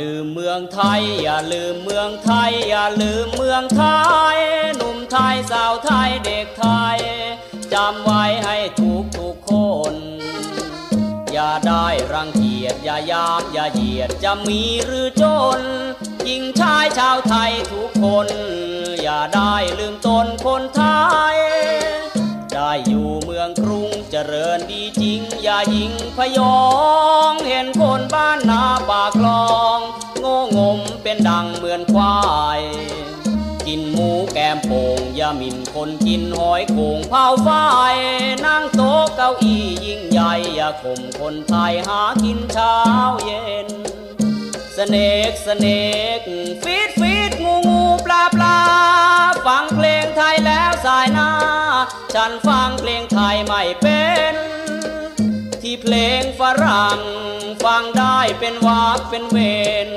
ลืมเมืองไทย อย่าลืมเมืองไทย อย่าลืมเมืองไทย หนุ่มไทยสาวไทยเด็กไทยจำไว้ให้ทุกทุกคน อย่าได้รังเกียจอย่ายามอย่าเหยียดจะมีหรือจนหญิงชายชาวไทยทุกคน อย่าได้ลืมตนคนไทย ได้อยู่เมืองกรุงเจริญดีจริง อย่าหญิงพยอง เห็นคนบ้านนาปากคลอง โง่งมเป็นดังเหมือนควาย กินหมูแกมโป่งอย่าหมิ่นคนกินหอยโขงเผาไฟนั่งโต๊ะเก้าอี้ยิ่งใหญ่ อย่าข่มคนไทยหากินเช้าเย็น สเนกสเนกฟีดฟีดงูงูปลาปลาฟังเพลงไทยแล้วสายหน้า ฉันฟังเพลงไทยไม่เป็น ที่เพลงฝรั่ง ฟังได้เป็นวากเป็นเวน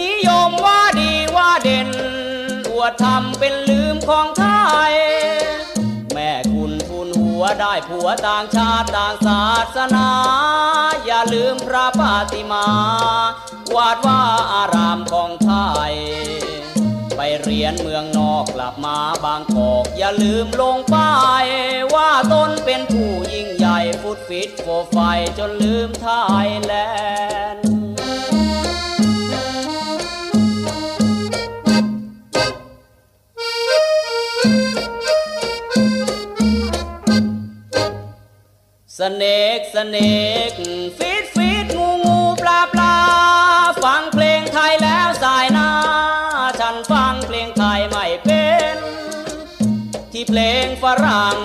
นิยมว่าดีว่าเด่นอวดทำเป็นลืมของไทย แม่ วได้ผัวต่างชาติต่างศาสนา อย่าลืมพระปาติมา วาดว่าอารามของไทย ไปเรียนเมืองนอกกลับมาบางกอกอย่าลืมลงป้าว่าตนเป็นผู้ยิ่งใหญ่ฟุดฟิดฟอไฟจนลืม Thailand snake snake fish fish งูงูปลาปลาฟังเพลงไทยแล้วส่ายหน้า ฉันฟังเพลงไทยไม่เป็น ที่เพลงฝรั่ง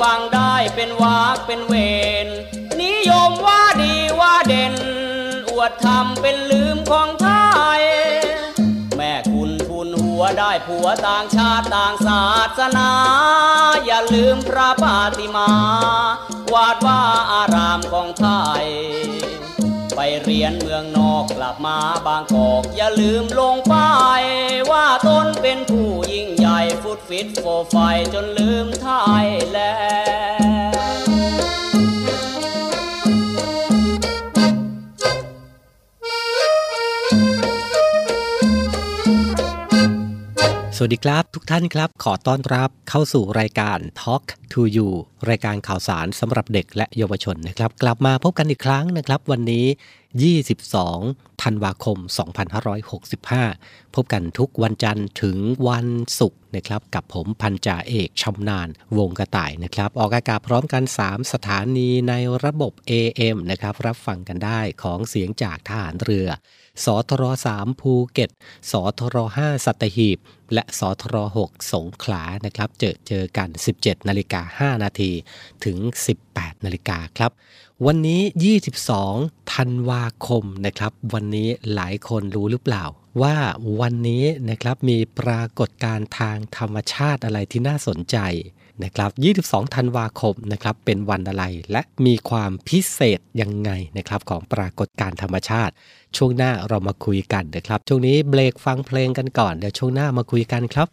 ฟังได้เป็นวากเป็นเวนนิยมว่าดีว่าเด่น อวดทำเป็นลื ผัวต่างชาติต่างศาสนา อย่าลืมพระปาติมา วาดว่าอารามของไทย ไปเรียนเมืองนอกกลับมาบางกอก อย่าลืมลงป้ายว่าตนเป็นผู้ยิ่งใหญ่ฟุตฟิตโฟไฟจนลืมไทยแลน สวัสดีครับทุกท่านครับ ขอต้อนรับเข้าสู่รายการ Talk to You รายการข่าวสารสำหรับเด็กและเยาวชนนะครับ กลับมาพบกันอีกครั้งนะครับ วันนี้ 22 ธันวาคม 2565 พบกันทุกวันจันทร์ถึงวันศุกร์นะครับ กับผมพันจ่าเอกชำนาญวงกระต่ายนะครับ ออกอากาศพร้อมกัน 3 สถานีในระบบ AM นะครับ รับฟังกันได้ของเสียงจากทหารเรือ สทร3ภูเก็ต สทร5สัตหีบ และสทร6สงขลานะครับ เจอเจอกัน 17นาฬิกา5นาทีถึง 18นาฬิกาครับ วันนี้ 22 ธันวาคมนะครับ วันนี้หลายคนรู้หรือเปล่าว่าวันนี้นะครับมีปรากฏการณ์ทางธรรมชาติอะไรที่น่าสนใจ นะครับ22ธันวาคมนะครับเป็นวันอะไร และมีความพิเศษยังไงนะครับของปรากฏการธรรมชาติ ช่วงหน้าเรามาคุยกันนะครับ ช่วงนี้เบรกฟังเพลงกันก่อน เดี๋ยวช่วงหน้ามาคุยกันครับ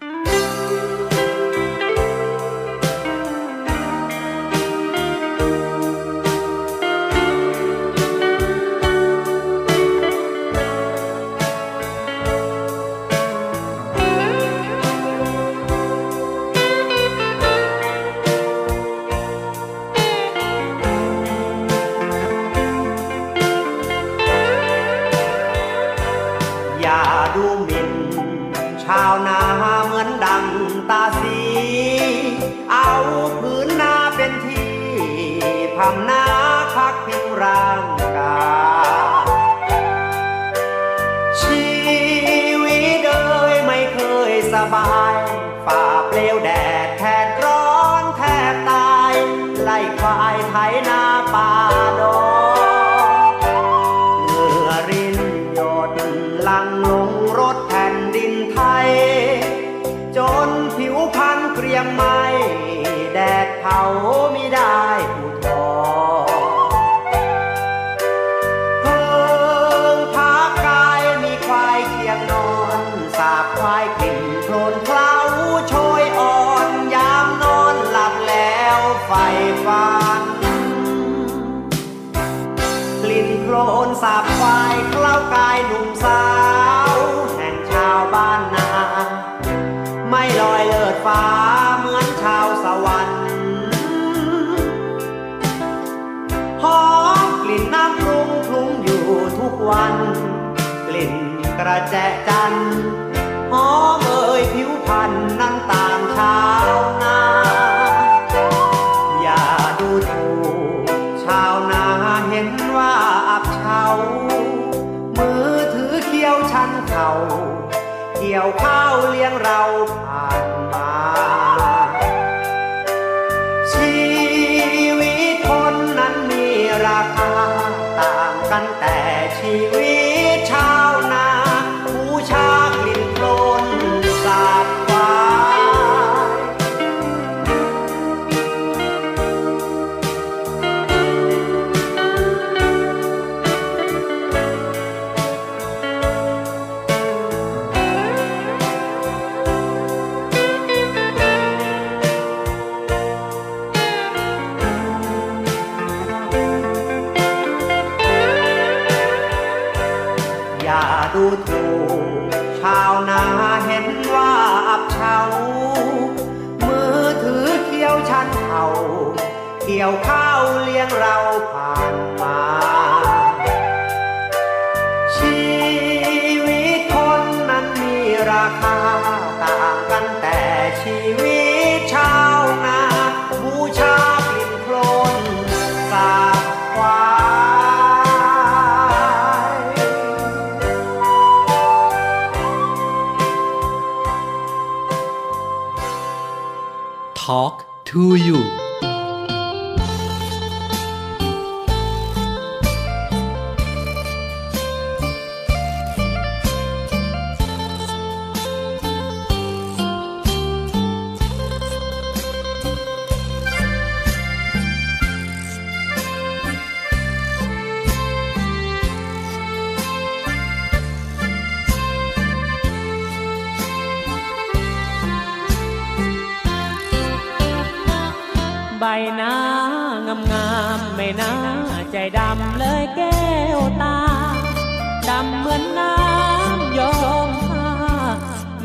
ใบ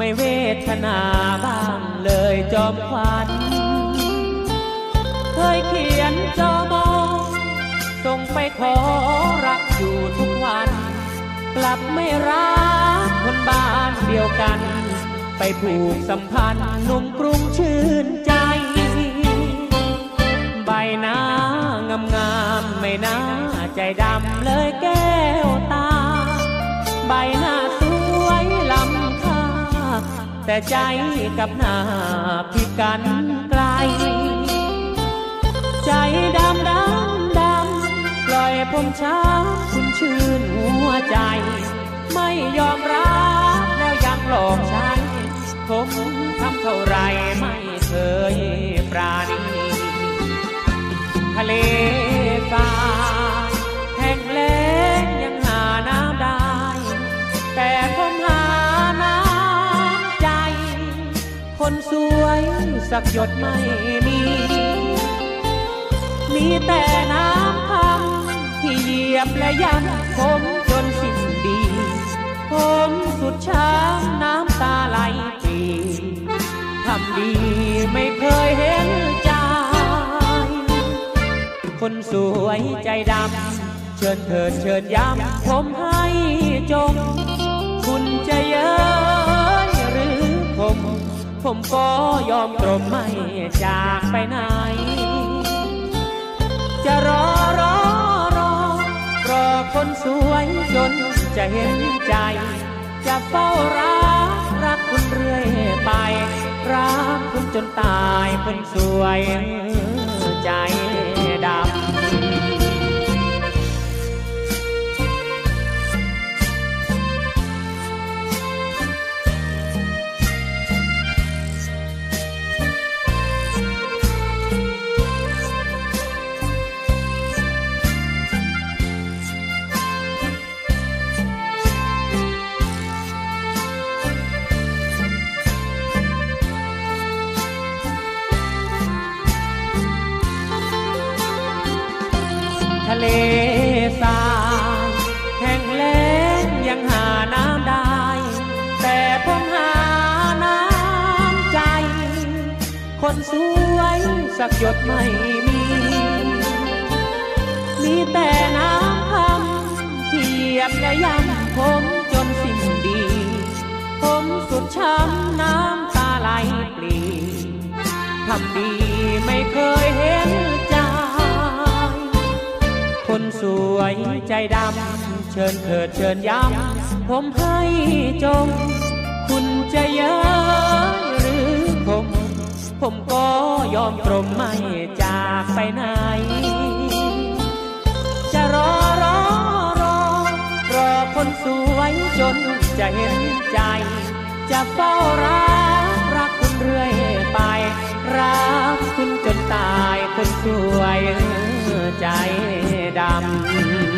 ไม่เวทนาบ้างเลยจอมควันเคยเขียนจอมองส่งไปขอรักอยู่ทุกวัน กลับไม่รักคนบ้านเดียวกัน ไปผูกสัมพันธ์หนุ่มกรุงชื่นใจ ใบหน้างามงามไม่น่าใจดำเลยแก้วตา ใบหน้า แต่ใจกับหน้าผิดกันไกล ใจดำดำดำปล่อยผมช้าคุณชื่นหัวใจ ไม่ยอมรับแล้วยังหลอกใช้ผมทำเท่าไรไม่เคยปราณีทะเลทราแห่งเล็กยังหาน้ำได้ แต่ผม สวยสักหยดไม่มี มีแต่น้ำพังที่เหยียบและยันผมจนสิ้นดี ผมสุดช้ำน้ำตาไหลปีทำดีไม่เคยเห็นใจ คนสวยใจดำ เชิญเถิดเชิญย้ำผมให้จง คุณจะเยือผม ผมก็ยอมตรมไม่จากไปไหน จะรอรอรอรอคนสวยจนจะเห็นใจ จะเฝ้ารักรักคุณเรื่อยไป รักคุณจนตายคนสวยใจดำ คนสวยสักหยดไม่มี มีแต่น้ำพังที่เหยียบและย่ำผมจนสิ้นดี ผมสุดช้ำน้ำตาไหลปลีทำดีไม่เคยเห็นใจ คนสวยใจดำ เชิญเถิดเชิญย้ำ ผมให้จง คุณจะเย้ยหรือผม ผมก็ยอมตรมไม่จากไปไหน จะรอรอรอ รอคนสวยจนจะเห็นใจ จะเฝ้ารักรักคุณเรื่อยไป รักคุณจนตายคนสวยใจดำ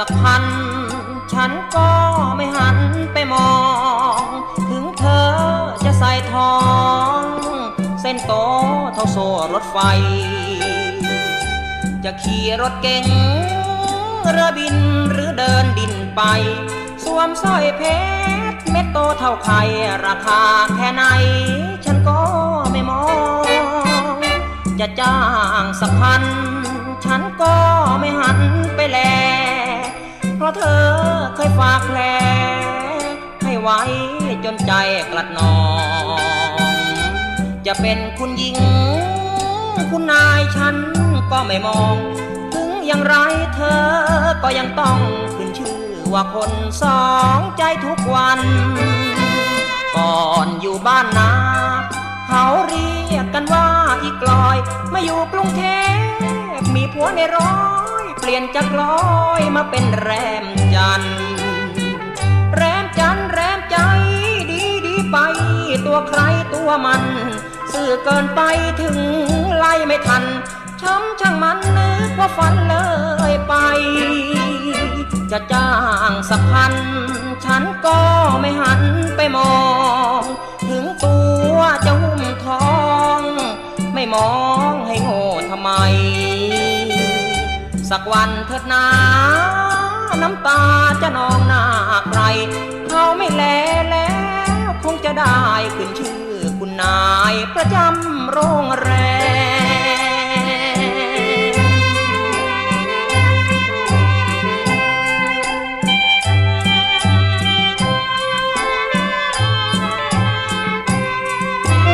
สักพัน ฉันก็ไม่หันไปมอง ถึงเธอจะใส่ทอง เส้นโตเท่าโซ่รถไฟ จะขี่รถเก๋งเรือบินหรือเดินดินไป สวมสร้อยเพชรเม็ดโตเท่าไข่ราคาแค่ไหน ฉันก็ไม่มอง จะจ้างสักพัน ฉันก็ไม่หันไปแล เพราะเธอเคยฝากแผลให้ไว้จนใจกลัดนอง จะเป็นคุณหญิง คุณนายฉันก็ไม่มอง ถึงอย่างไรเธอก็ยังต้องขึ้นชื่อว่าคนสองใจทุกวัน ก่อนอยู่บ้านนาเขาเรียกกันว่าอีกลอย มาอยู่กรุงเทพมีผัวในร้อย ปลี่ยนจากลอยมาเป็นแรมจันแรมจันแรมใจดีดีไป ตัวใครตัวมันสื่อเกินไปถึงไล่ไม่ทัน ช้ำช่างมันนึกว่าฝันเลยไป จะจ้างสักพัน ฉันก็ไม่หันไปมอง ถึงตัวจะหุ้มทอง ไม่มองให้โง่ทำไม สักวันเถิดนาน้ำตาจะนองหน้าใคร เขาไม่แลแล้วคงจะได้ขึ้นชื่อคุณนายประจำโรงแร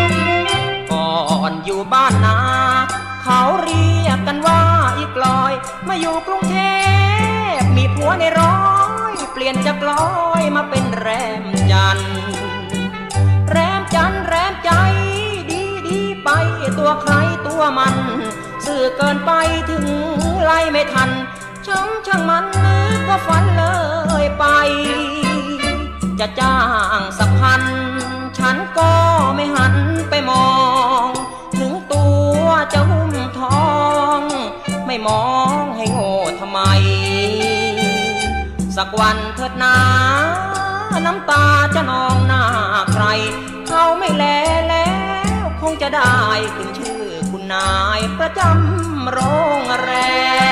มก่อนอยู่บ้าน มาอยู่กรุงเทพมีผัวในร้อย เปลี่ยนจากลอยมาเป็นแรมจันแรมจันแรมใจ ดีดีไปตัวใครตัวมัน สื่อเกินไปถึงไล่ไม่ทันช่างช่างมันนึกว่าฝันเลยไป จะจ้างสักพัน ฉันก็ไม่หัน ไม่มองให้โง่ทำไม สักวันเถิดนา น้ำตาจะนองหน้าใคร เขาไม่แลแล้ว คงจะได้ขึ้นชื่อคุณนายประจำโรงแรม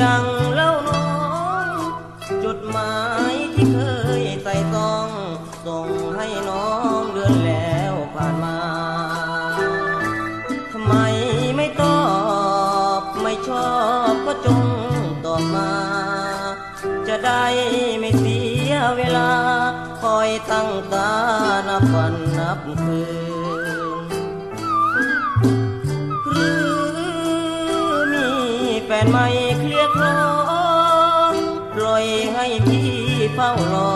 ยังเล่าน้องจดหมายที่เคยใส่ซอง ส่งให้น้องเดือนแล้วผ่านมาทำไมไม่ตอบไม่ชอบก็จงตอบมา จะได้ไม่เสียเวลา คอยตั้งตานับวันนับคื ฝ้ารอ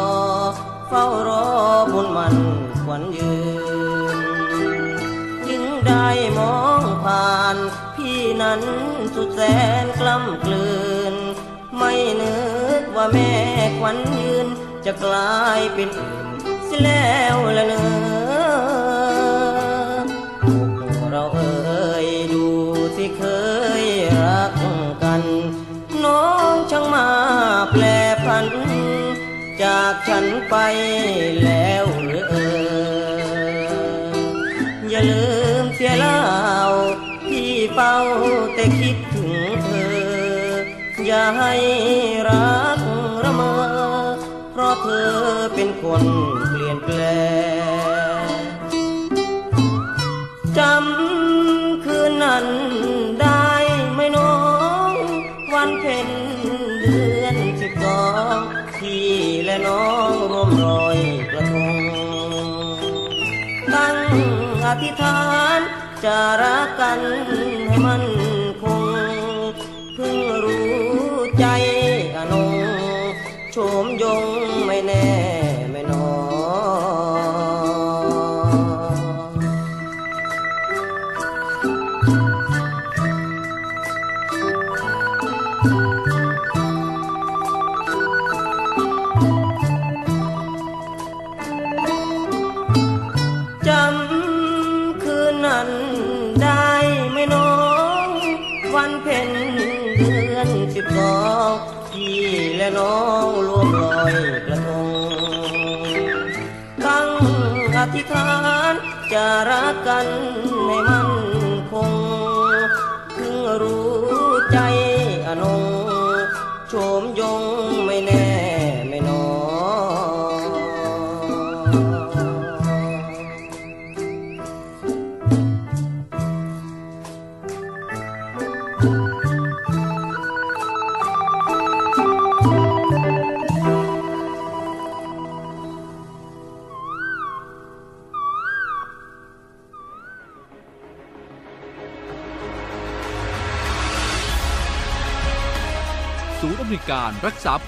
เฝ้ารอบนมันขวัญยืน จึงได้มองผ่าน พี่นั้นสุดแสนกล้ำกลืน ไม่นึกว่าแม่ขวัญยืน จะกลายเป็นอินเสิแล้วละเนอเราเอ่ยดูสิเคยรักกัน น้องช่างมาแปลพัน จากฉันไปแล้วหรือเออ อย่าลืมเสียเล่าที่เฝ้าแต่คิดถึงเธอ อย่าให้รักระเมอเพราะเธอเป็นคนเปลี่ยนแปลง พี่และน้องร่วมรอยกระทง ตั้งอธิษฐานจะรักกันให้มันคง เพิ่งรู้ใจ รั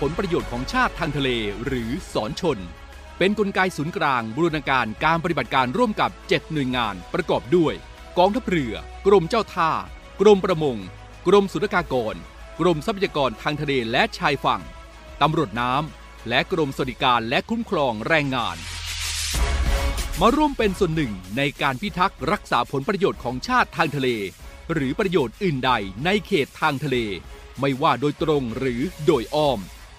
ลประโยชน์ของชาติทางทะเลหรือสอนชน เป็นนกลไกศูนย์กลางบูรณาการการปฏิบัติการร่วมกับ 7 หน่วยงานประกอบด้วย กองทัพเรือ กรมเจ้าท่า กรมประมง กรมสุรากากร กรมทรัพยากรทางทะเลและชายฝั่งตำรวจน้ำและกรมสวัสดิการและคุ้มครองแรงงาน มาร่วมเป็นส่วนหนึ่งในการพิทักษ์รักษาผลประโยชน์ของชาติทางทะเล หรือประโยชน์อื่นใดในเขตทางทะเล ไม่ว่าโดยตรงหรือโดยอ้อม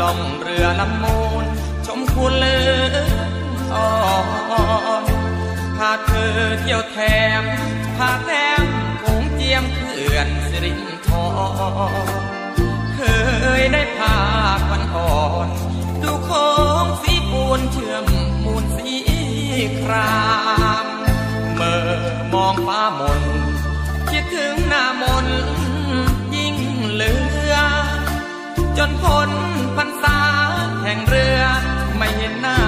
ล่องเรือลำมูล ชมคุณเลืออ่อนพาเธอเที่ยวแถมพาแต้มคงเจียมเขื่อนสิรินทรเคยได้พาควันอ่อน ดูโค้งสีปูนเชื่อมมูลสีครามเมื่อมองฟ้ามนคิดถึงหน้ามน จนพ้นพรรษาแห่งเรือ ไม่เห็นหน้า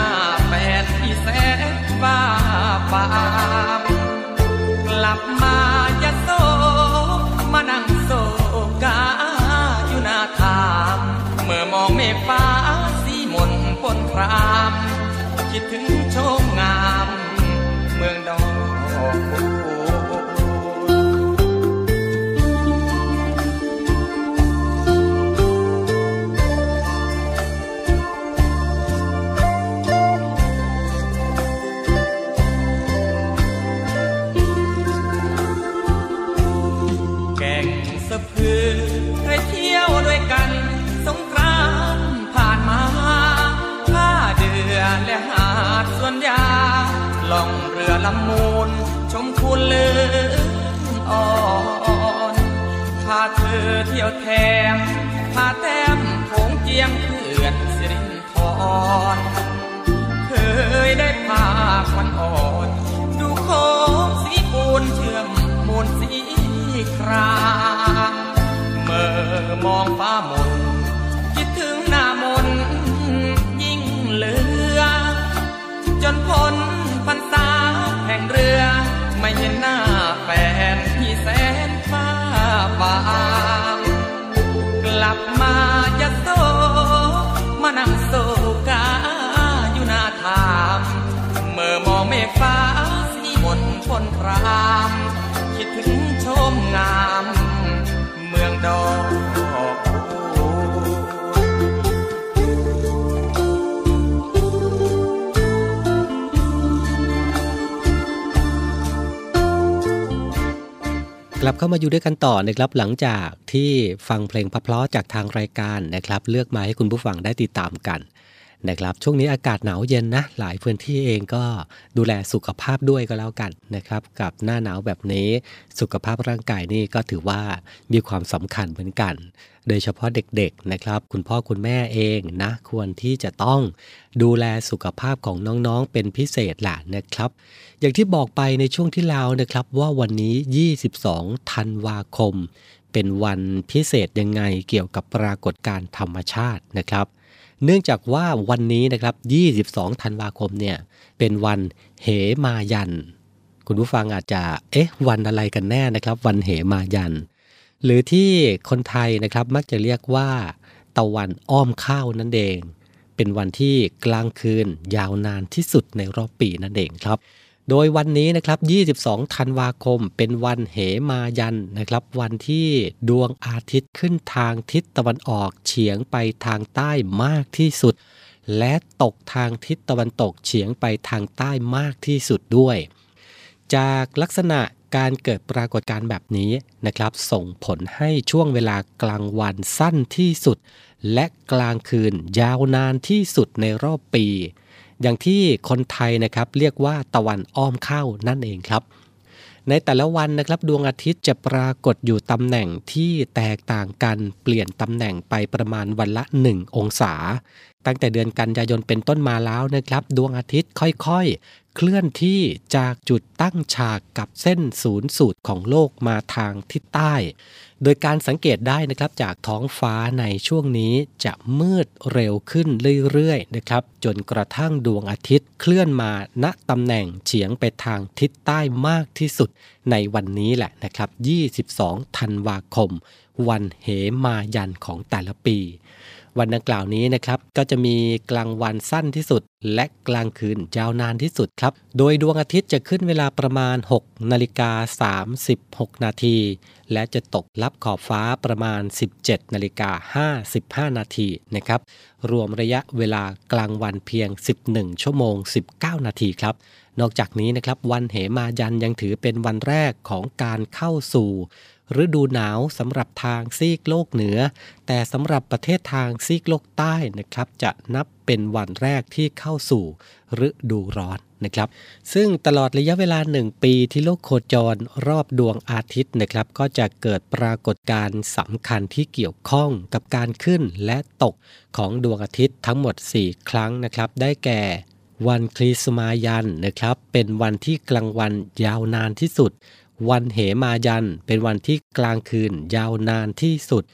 แฟนที่แสนว่าปามกลับมาจะโซมานั่งโซกาอยู่หน้าทางเมื่อมองเมฆฟ้าสีมนปนคราม คิดถึงโชมงาม เมืองดอก เลืออ่อนพาเธอเที่ยวแถมพาแต้มโขงเจียมเขื่อนสิรินทรเคยได้พาควันอ่อน ดูโค้งสีปูนเชื่อมมูลสีครามเมื่อมองฟ้ามนคิดถึงนา ฟ้าสีบนบนคราม คิดถึงชมงาม เมืองดอกกลับเข้ามาอยู่ด้วยกันต่อนะครับหลังจากที่ฟังเพลงพเพราะจากทางรายการนะครับ เลือกมาให้คุณผู้ฟังได้ติดตามกัน นะครับ ช่วงนี้อากาศหนาวเย็นนะ หลายพื้นที่เองก็ดูแลสุขภาพด้วยก็แล้วกันนะครับ กับหน้าหนาวแบบนี้สุขภาพร่างกายนี่ก็ถือว่ามีความสำคัญเหมือนกัน โดยเฉพาะเด็กๆนะครับ คุณพ่อคุณแม่เองนะ ควรที่จะต้องดูแลสุขภาพของน้องๆเป็นพิเศษแหละนะครับ อย่างที่บอกไปในช่วงที่แล้วนะครับ ว่าวันนี้ 22 ธันวาคม เป็นวันพิเศษยังไงเกี่ยวกับปรากฏการธรรมชาตินะครับ เนื่องจากว่าวันนี้นะครับ 22 ธันวาคมเนี่ยเป็นวันเหมายัน คุณผู้ฟังอาจจะเอ๊ะวันอะไรกันแน่นะครับ วันเหมายัน หรือที่คนไทยนะครับมักจะเรียกว่าตะวันอ้อมข้าวนั่นเอง เป็นวันที่กลางคืนยาวนานที่สุดในรอบปีนั่นเองครับ โดยวันนี้นะครับ 22 ธันวาคม เป็นวันเหมายันนะครับ วันที่ดวงอาทิตย์ขึ้นทางทิศตะวันออกเฉียงไปทางใต้มากที่สุด และตกทางทิศตะวันตกเฉียงไปทางใต้มากที่สุดด้วย จากลักษณะการเกิดปรากฏการณ์แบบนี้นะครับ ส่งผลให้ช่วงเวลากลางวันสั้นที่สุด และกลางคืนยาวนานที่สุดในรอบปี อย่างที่คนไทยนะครับเรียกว่าตะวันอ้อมเข้านั่นเองครับ ในแต่ละวันนะครับดวงอาทิตย์จะปรากฏอยู่ตำแหน่งที่แตกต่างกันเปลี่ยนตำแหน่งไปประมาณวันละ 1 องศา ตั้งแต่เดือนกันยายนเป็นต้นมาแล้วนะครับ ดวงอาทิตย์ค่อยๆ เคลื่อนที่จากจุดตั้งฉากกับเส้นศูนย์สูตรของโลกมาทางทิศใต้ โดยการสังเกตได้นะครับจากท้องฟ้าในช่วงนี้จะมืดเร็วขึ้นเรื่อยๆนะครับจนกระทั่งดวงอาทิตย์เคลื่อนมาณตำแหน่งเฉียงไปทางทิศใต้มากที่สุดในวันนี้แหละนะครับ 22 ธันวาคม วันเหมายันของแต่ละปี วันดังกล่าวนี้นะครับก็จะมีกลางวันสั้นที่สุด และกลางคืนยาวนานที่สุดครับ โดยดวงอาทิตย์จะขึ้นเวลาประมาณ 6 นาฬิกา 36 นาที และจะตกลับขอบฟ้าประมาณ 17 นาฬิกา 55 นาทีนะครับ รวมระยะเวลากลางวันเพียง 11 ชั่วโมง 19 นาทีครับ นอกจากนี้นะครับวันเหมายันยังถือเป็นวันแรกของการเข้าสู่ ฤดูหนาวสำหรับทางซีกโลกเหนือ แต่สำหรับประเทศทางซีกโลกใต้นะครับ จะนับเป็นวันแรกที่เข้าสู่ฤดูร้อนนะครับ ซึ่งตลอดระยะเวลาหนึ่งปีที่โลกโคจรรอบดวงอาทิตย์นะครับ ก็จะเกิดปรากฏการณ์สำคัญที่เกี่ยวข้องกับการขึ้นและตกของดวงอาทิตย์ทั้งหมด 4 ครั้งนะครับ ได้แก่วันคริสต์มายันนะครับ เป็นวันที่กลางวันยาวนานที่สุด วันเหมายัน เป็นวันที่กลางคืนยาวนานที่สุด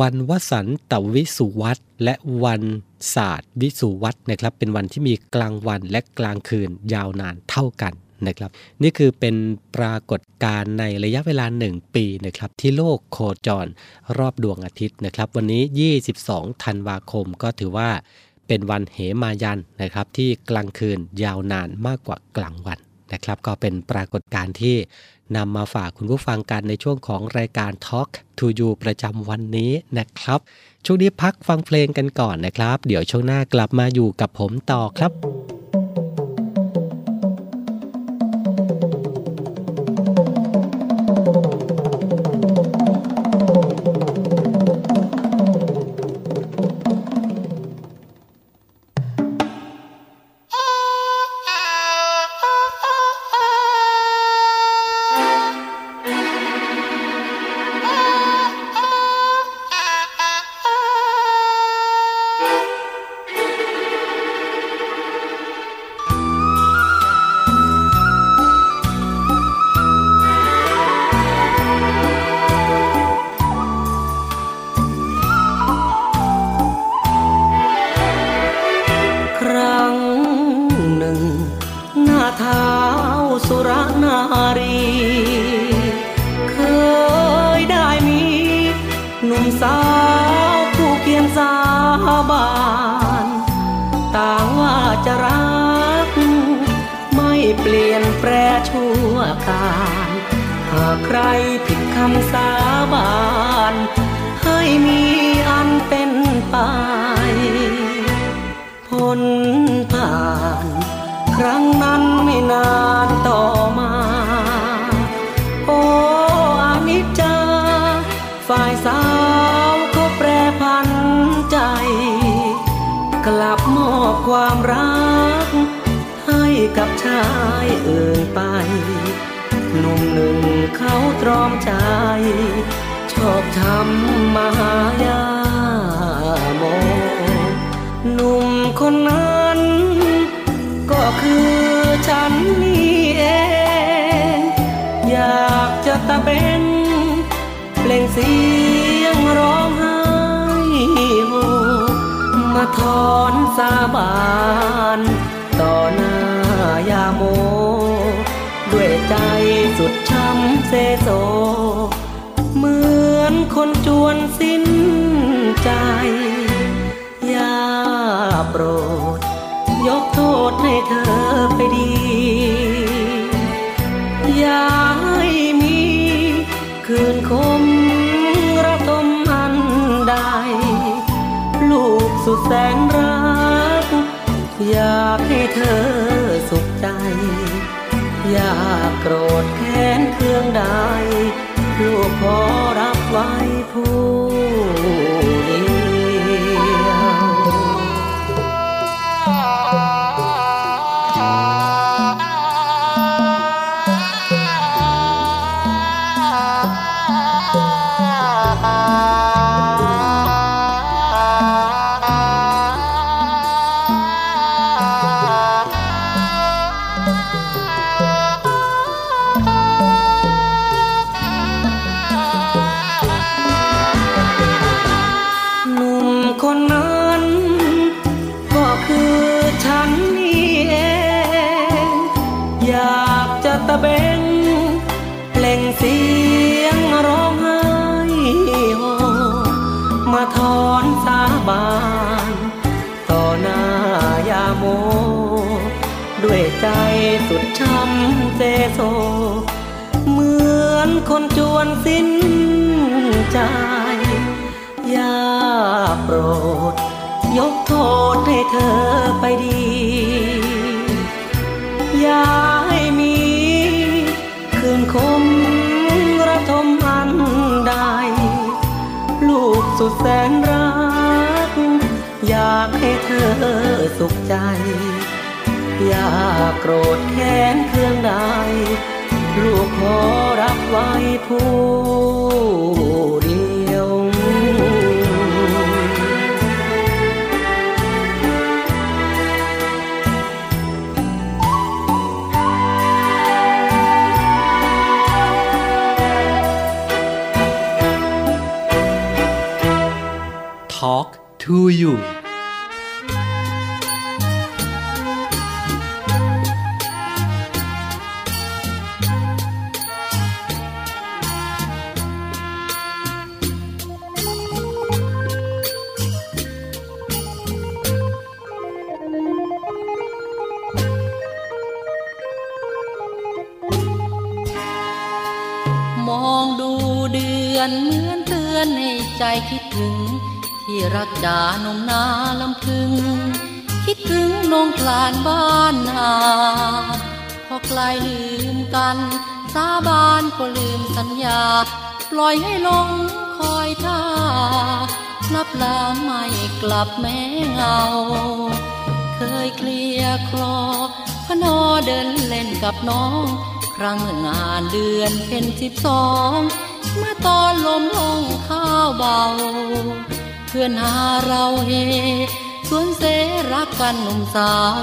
วันวสันตวิสุวัตและวันศาสตร์วิสุวัตนะครับ เป็นวันที่มีกลางวันและกลางคืนยาวนานเท่ากันนะครับนี่คือเป็นปรากฏการณ์ในระยะเวลา 1 ปีนะครับที่โลกโคจรรอบดวงอาทิตย์นะครับ วันนี้ 22 ธันวาคมก็ถือว่าเป็นวันเหมายันนะครับที่กลางคืนยาวนานมากกว่ากลางวัน นะครับ ก็เป็นปรากฏการณ์ที่นำมาฝากคุณผู้ฟังกันในช่วงของรายการ Talk to You ประจำวันนี้นะครับ ช่วงนี้พักฟังเพลงกันก่อนนะครับ เดี๋ยวช่วงหน้ากลับมาอยู่กับผมต่อครับ นานต่อมา โอ้อานิจจา ฝ่ายสาวก็แปรพันใจ กลับมอบความรัก ให้กับชายอื่นไป หนุ่มหนึ่งเขาตรอมใจ ชอบทำมหายาโมหนุ่มคนนั้น ตะเบนเปล่งเสียงร้องไห้โฮมาถอนสาบานต่อหน้ายาโม ด้วยใจสุดช้ำเซโซ เหมือนคนจวนสิ้นใจยาโปรด ยกโทษให้เธอไปดี แสนรัก อยากให้เธอสุขใจ อยากโกรธแค้นเคืองใดลูกขอรับไว้ผู้ ใจสุดช้ำเซโซ เหมือนคนจวนสิ้นใจอย่าโปรด ยกโทษให้เธอไปดี อย่าให้มี คืนคมระทมอันใด ลูกสุดแสนรัก อยากให้เธอสุขใจ อย่าก รธแค้นเครื่องใด ลูกขอรับไว้ผู้เดียว Talk to you เดือนเหมือนเตือนให้ใจคิดถึง ที่รักจานมนาลำพึง คิดถึงนงคลานบ้านนาพอไกลลืมกัน สาบานก็ลืมสัญญา ปล่อยให้ลงคอยท่าลับลาไม่กลับแม้เงา เคยเคลียคลอพนอเดินเล่นกับน้อง ครั้งงานเดือนเพ็ญสิบสอง เมื่อตอนลมลงข้าวเบา เพื่อนหาเราเฮสวนเสรักกันหนุ่มสาว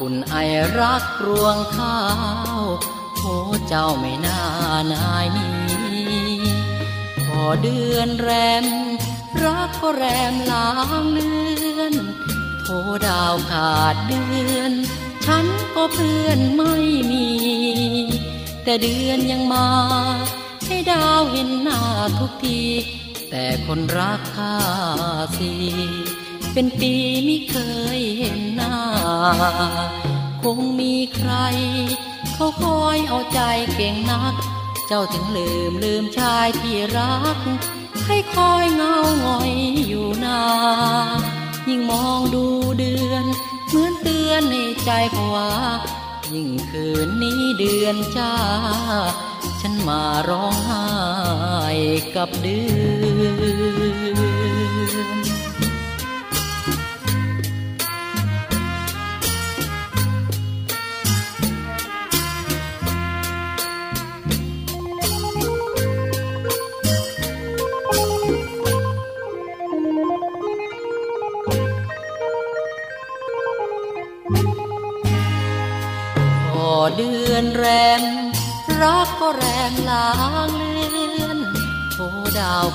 อุ่นไอรักรวงข้าวโอ้เจ้าไม่น่านายนี้พอเดือนแรม รักก็แรมลางเลือนโทดาวขาดเดือน ฉันก็เพื่อนไม่มี แต่เดือนยังมา ให้ดาวเห็นหน้าทุกที แต่คนรักข้าสิเป็นปีไม่เคยเห็นหน้า คงมีใคร เขาคอยเอาใจเก่งนัก เจ้าถึงลืมลืมชายที่รัก ให้คอยเงาหงอยอยู่นายิ่งมองดูเดือน เหมือนเตือนในใจผวายิ่งคืนนี้เดือนจ้า ฉันมาร้องไห้กับเดือน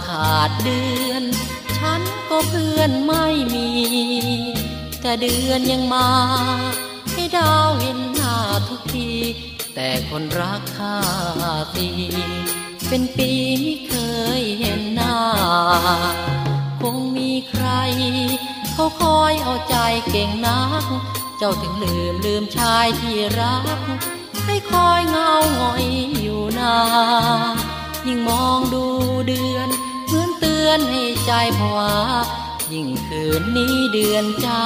ขาดเดือน ฉันก็เพื่อนไม่มี แต่เดือนยังมา ให้ดาวเห็นหน้าทุกที แต่คนรักข้าตีเป็นปีไม่เคยเห็นหน้า คงมีใคร เขาคอยเอาใจเก่งนัก เจ้าถึงลืมลืมชายที่รัก ให้คอยเงาหงอยอยู่นายิ่งมองดูเดือน อนเตือนให้ใจผวา ยิ่งคืนนี้เดือนจ้า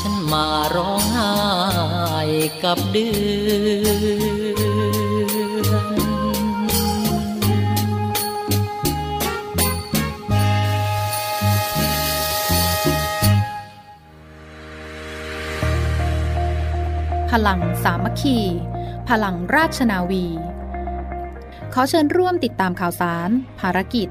ฉันมาร้องไห้กับเดือนพลังสามัคคี พลังราชนาวี ขอเชิญร่วมติดตามข่าวสาร ภารกิจ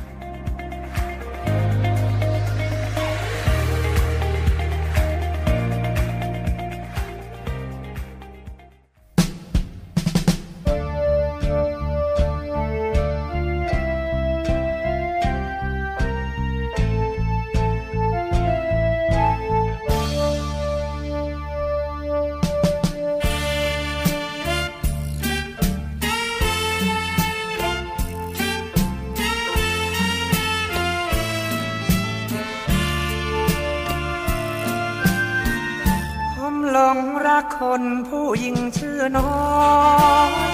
น้อย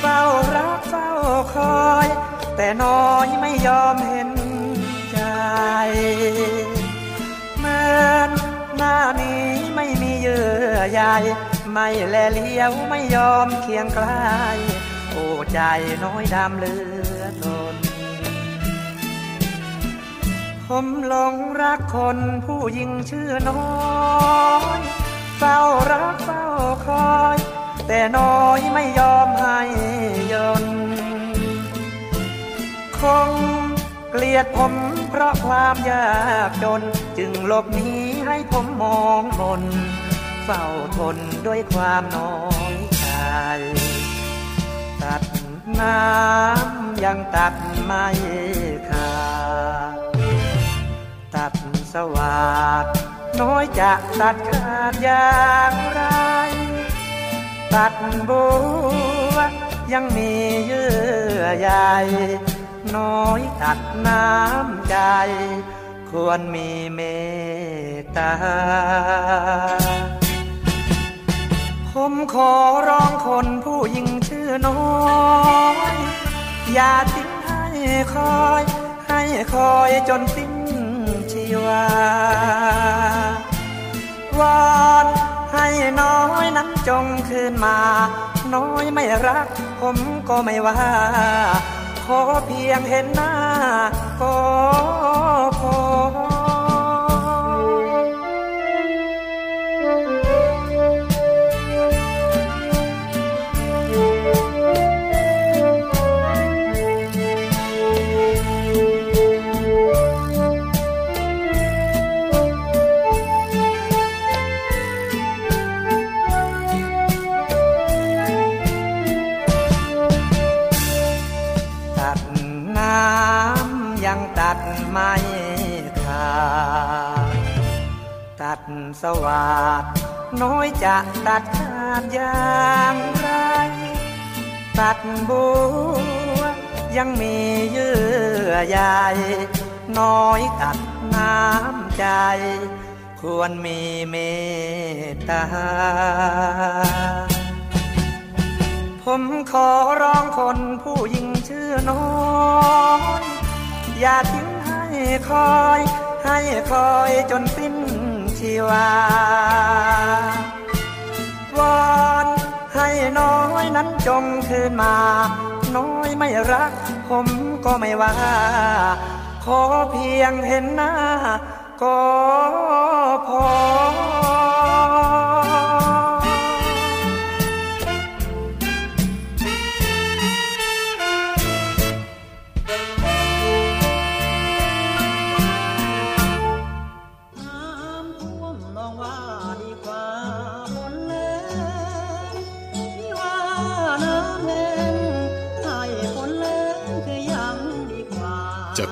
เฝ้ารักเฝ้าคอย แต่น้อยไม่ยอมเห็นใจเหมือนหน้านี้ไม่มีเยื่อใยไม่แลเลี้ยวไม่ยอมเคียงใกล้โอ้ใจน้อยดำเลือทนผมหลงรักคนผู้หญิงชื่อน้อยเฝ้ารักเฝ้าคอย แต่น้อยไม่ยอมให้ยนคงเกลียดผมเพราะความยากจน จึงหลบหนีให้ผมมองมน เฝ้าทนด้วยความน้อยใจตัดน้ำยังตัดไม่ขาดตัดสวัสดน้อยจะตัดขาดอย่างไร ตัดบัวยังมีเยื่อใยน้อยตัดน้ำใจ ควรมีเมตตา ผมขอร้องคนผู้หญิงชื่อน้อยอย่าทิ้งให้คอย ให้คอยจนสิ้นชีวาวอน ให้น้อยนั้นจงคืนมา น้อยไม่รัก ผมก็ไม่ว่า ขอเพียงเห็นหน้าก็พอ สวัสดน้อยจะตัดขาดอย่างไร ตัดบัวยังมีเยื่อใยน้อยกัดน้ำใจ ควรมีเมตตา ผมขอร้องคนผู้หญิงชื่อน้อยอย่าทิ้งให้คอย ให้คอยจนสิ้น ชีวาวอนให้น้อยนั้นจงคืนมา น้อยไม่รัก ผมก็ไม่ว่า ขอเพียงเห็นหน้า ก็พอ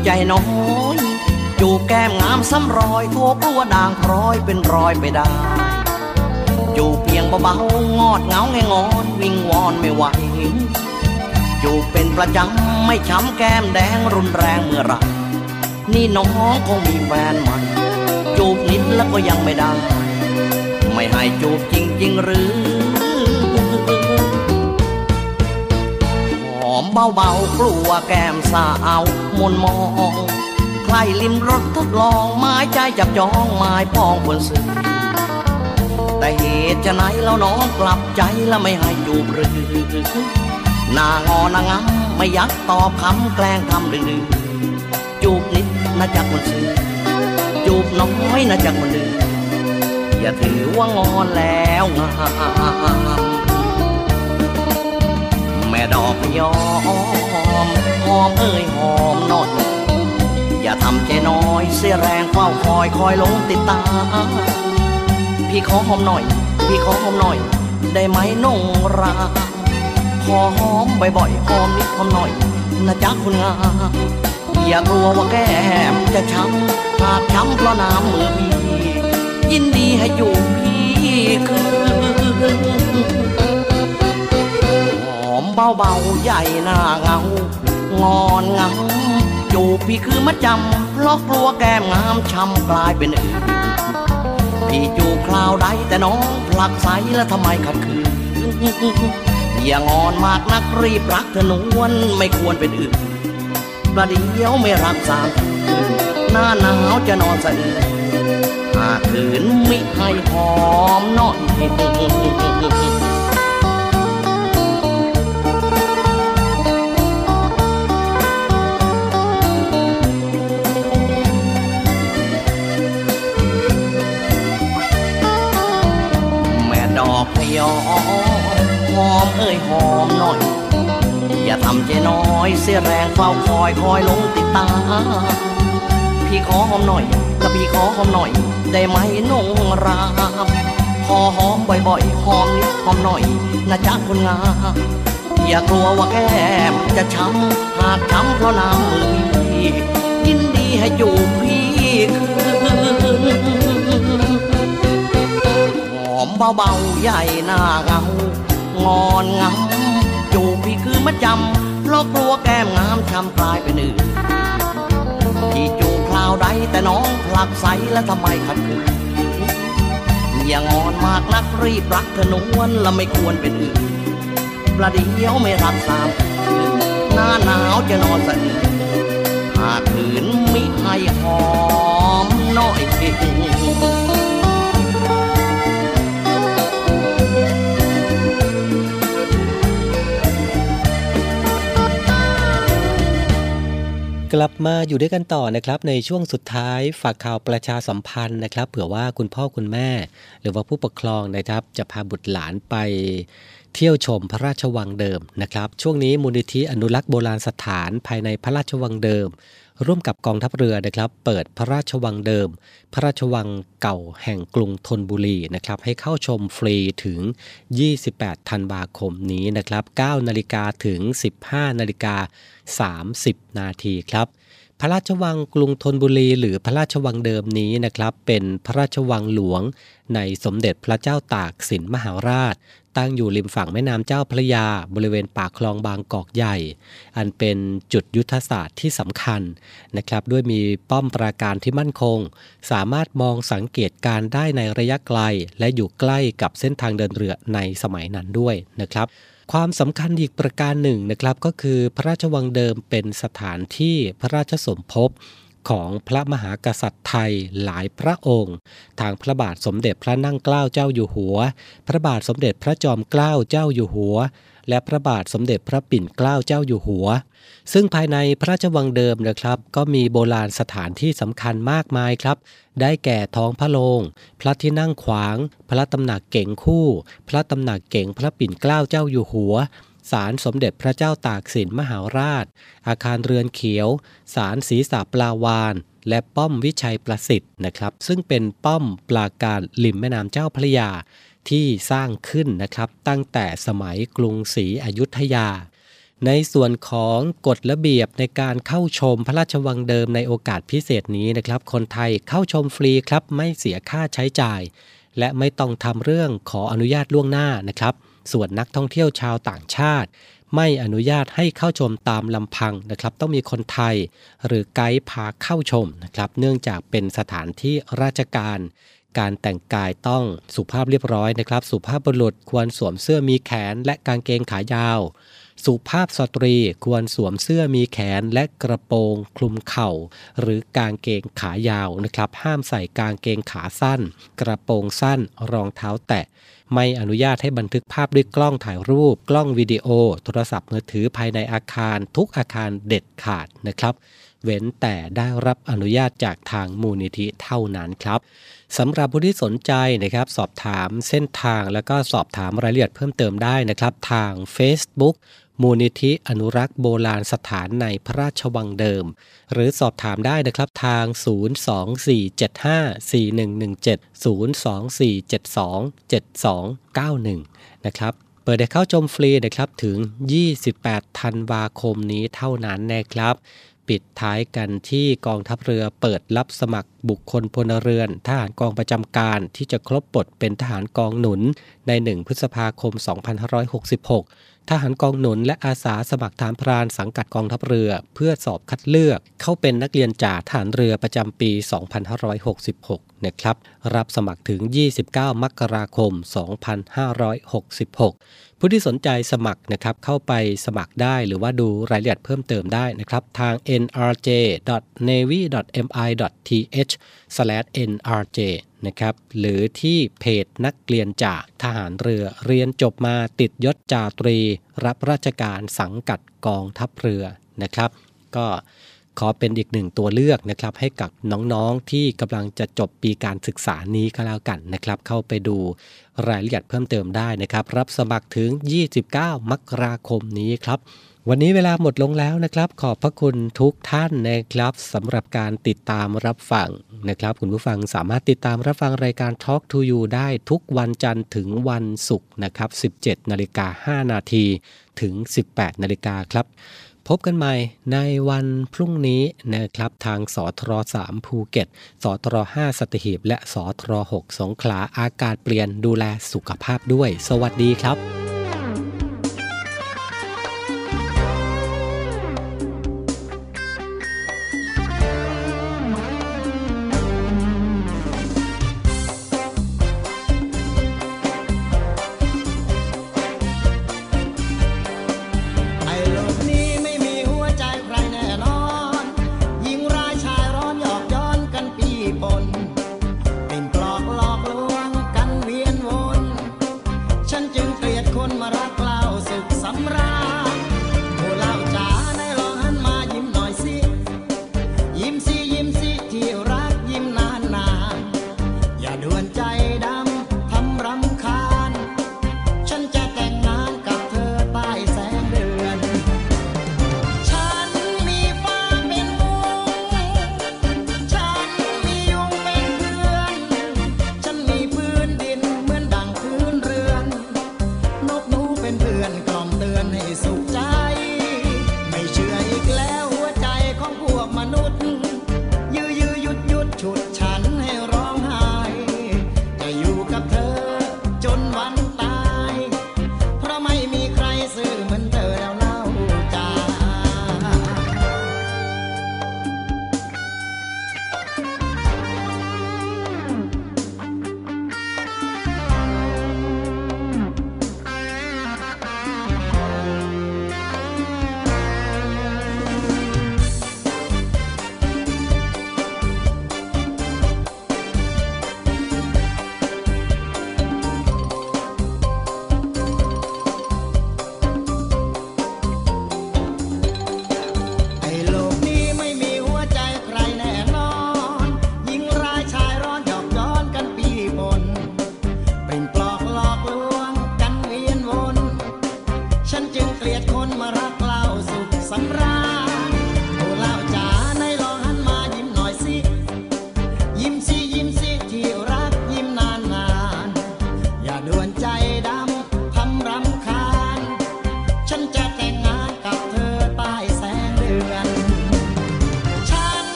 ยวใจน้อยจูบแก้มงามซ้ำรอยโทกลัวด่างพร้อยเป็นรอยไปได้จูบเพียงเบาๆงอดเงาไงงอนวิ่งวอนไม่ไหวจูบเป็นประจำไม่ช้ำแก้มแดงรุนแรงเมื่อไรนี่น้องคงมีแฟนใหม่จูบนิดแล้วก็ยังไม่ได้ ไม่ให้จูบจริงๆหรือ เบาๆกลัวแก้มสาวมนมอง ใครลิมรถทดลองไม้ใจจับจองไม้ปองบนสื่อแต่เหตุจะไหนแล้วน้องกลับใจแล้วไม่ให้จูบหรือหนางอนางงำไม่ยักตอบคำแกล้งทำดื้อจูบนิดนะจักคนซื้อจูบน้อยนะจักคนดื้ออย่าถือว่างอนแล้วงาม ม่ดอกยอมหอมเอ้ยหอมนอยอย่าทำใจน้อยเสียแรงเฝ้าคอยคอยหลงติดตาม พี่ขอหอมหน่อย พี่ขอหอมหน่อย ได้ไหมนงราขอหอมบ่อยๆหอมนิดหอมหน่อยนะจ๊ะคุณงามอย่ากลัวว่าแก้มจะช้ำหากช้ำเพราะน้ำมือพี่ยินดีให้อยู่พี่คืนหอ เบาๆใหญ่หน้าเงางอนงามจูบพี่คือมัดจำเพราะกลัวแก้มงามช้ำกลายเป็นอื่นพี่จูบคราวใดแต่น้องผลักใสแล้วทำไมขัดขืนอย่างอนมากนักรีบรักเธอนวลไม่ควรเป็นอื่นประเดี๋ยวไม่รักสามหน้าหนาวจะนอนสะอื้นหากคืนมิให้หอมน่อย อยคอยลงติดตา พี่ขอหอมหน่อยกับพี่ขอหอมหน่อย ได้ไหมนงรามพอหอมบ่อยๆหอมนิดหอมหน่อยนะจ๊ะคนงามอย่ากลัวว่าแก้มจะช้ำหากช้ำเพราะน้ำมือพี่ยินดีให้จูบพี่คืนหอมเบาๆใหญ่หน้าเงางอนงำจูบพี่คือมัดจำ ราะกลัวแก้มงามช้ำกลายเป็นอื่นที่จูบคราวใดแต่น้องผลักใสและทำไมขัดขืนอย่างอนมากนักรีบรักเธอนวลและไม่ควรเป็นอื่นประเดี๋ยวไม่รับสามหน้าหนาวจะนอนสะอื้นหากขืนมิให้หอมน้อยเอง กลับมาอยู่ด้วยกันต่อนะครับในช่วงสุดท้ายฝากข่าวประชาสัมพันธ์นะครับ เผื่อว่าคุณพ่อคุณแม่ หรือว่าผู้ปกครองนะครับ จะพาบุตรหลานไปเที่ยวชมพระราชวังเดิมนะครับ ช่วงนี้มูลนิธิอนุรักษ์โบราณสถานภายในพระราชวังเดิม ร่วมกับกองทัพเรือนะครับ เปิดพระราชวังเดิม พระราชวังเก่าแห่งกรุงธนบุรีนะครับ ให้เข้าชมฟรีถึง 28 ธันวาคมนี้นะครับ 9 นาฬิกาถึง 15 นาฬิกา 30 นาทีครับพระราชวังกรุงธนบุรี หรือพระราชวังเดิมนี้นะครับ เป็นพระราชวังหลวง ในสมเด็จพระเจ้าตากสินมหาราช ตั้งอยู่ริมฝั่งแม่น้ำเจ้าพระยา บริเวณปากคลองบางกอกใหญ่ อันเป็นจุดยุทธศาสตร์ที่สำคัญนะครับ ด้วยมีป้อมปราการที่มั่นคง สามารถมองสังเกตการได้ในระยะไกล และอยู่ใกล้กับเส้นทางเดินเรือในสมัยนั้นด้วยนะครับความสำคัญอีกประการหนึ่งนะครับก็คือพระราชวังเดิมเป็นสถานที่พระราชสมภพ ของพระมหากษัตริย์ไทยหลายพระองค์ ทางพระบาทสมเด็จพระนั่งเกล้าเจ้าอยู่หัว พระบาทสมเด็จพระจอมเกล้าเจ้าอยู่หัว และพระบาทสมเด็จพระปิ่นเกล้าเจ้าอยู่หัว ซึ่งภายในพระราชวังเดิมนะครับ ก็มีโบราณสถานที่สำคัญมากมายครับ ได้แก่ท้องพระโรงพระที่นั่งขวาง พระตำหนักเก่งคู่ พระตำหนักเก่งพระปิ่นเกล้าเจ้าอยู่หัว ศาลสมเด็จพระเจ้าตากสินมหาราช อาคารเรือนเขียว ศาลศรีสาปลาวาน และป้อมวิชัยประสิทธิ์นะครับ ซึ่งเป็นป้อมปราการริมแม่น้ำเจ้าพระยาที่สร้างขึ้นนะครับ ตั้งแต่สมัยกรุงศรีอยุธยา ในส่วนของกฎระเบียบในการเข้าชมพระราชวังเดิมในโอกาสพิเศษนี้นะครับ คนไทยเข้าชมฟรีครับไม่เสียค่าใช้จ่าย และไม่ต้องทำเรื่องขออนุญาตล่วงหน้านะครับ ส่วนนักท่องเที่ยวชาวต่างชาติ ไม่อนุญาตให้เข้าชมตามลำพังนะครับ ต้องมีคนไทย หรือไกด์พาเข้าชมนะครับ เนื่องจากเป็นสถานที่ราชการ การแต่งกายต้องสุภาพเรียบร้อยนะครับ สุภาพบุรุษควรสวมเสื้อมีแขนและกางเกงขายาว สุภาพสตรีควรสวมเสื้อมีแขนและกระโปรงคลุมเข่า หรือกางเกงขายาวนะครับ ห้ามใส่กางเกงขาสั้น กระโปรงสั้น รองเท้าแตะ ไม่อนุญาตให้บันทึกภาพด้วยกล้องถ่ายรูป กล้องวิดีโอ โทรศัพท์มือถือภายในอาคาร ทุกอาคารเด็ดขาดนะครับ เว้นแต่ได้รับอนุญาตจากทางมูลนิธิเท่านั้นครับสำหรับผู้ที่สนใจนะครับ สอบถามเส้นทางแล้วก็สอบถามรายละเอียดเพิ่มเติมได้นะครับ ทาง Facebook มูลนิธิอนุรักษ์โบราณสถานในพระราชวังเดิม หรือสอบถามได้นะครับทาง 024754117 024727291 นะครับ เปิดให้เข้าชมฟรีนะครับถึง 28 ธันวาคมนี้เท่านั้นนะครับปิดท้ายกันที่กองทัพเรือเปิดรับสมัครบุคคลพลเรือนทหารกองประจำการที่จะครบบทเป็นทหารกองหนุนใน 1 พฤษภาคม 2566 ทหารกองหนุนและอาสาสมัครฐานพรานสังกัดกองทัพเรือ เพื่อสอบคัดเลือก เข้าเป็นนักเรียนจ่าฐานเรือประจำปี 2566 นะครับ รับสมัครถึง 29 มกราคม 2566 ผู้ที่สนใจสมัครนะครับเข้าไปสมัครได้หรือว่าดูรายละเอียดเพิ่มเติมได้นะครับทาง nrj.navy.mi.th/nrj นะครับหรือที่เพจนักเรียนจ่าทหารเรือเรียนจบมาติดยศจ่าตรี รับราชการสังกัดกองทัพเรือนะครับ ก็ ขอเป็นอีกหนึ่งตัวเลือกนะครับให้กับน้องๆที่กำลังจะจบปีการศึกษานี้ก็แล้วกันนะครับ เข้าไปดูรายละเอียดเพิ่มเติมได้นะครับ รับสมัครถึง 29 มกราคมนี้ครับ วันนี้เวลาหมดลงแล้วนะครับ ขอบพระคุณทุกท่านนะครับสำหรับการติดตามรับฟังนะครับ คุณผู้ฟังสามารถติดตามรับฟังรายการ Talk to You ได้ทุกวันจันทร์ถึงวันศุกร์นะครับ 17นาฬิกา5นาทีถึง 18นาฬิกาครับ พบกันใหม่ในวันพรุ่งนี้นะครับทางสทรสามภูเก็ต สทรห้าสัตหีบ และสทรหกสงขลาอากาศเปลี่ยนดูแลสุขภาพด้วย สวัสดีครับ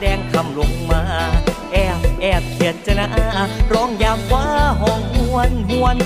แดงคำลงมา แอบแอบเขียนจะนะร้องยามฟ้าห้องหวนหวน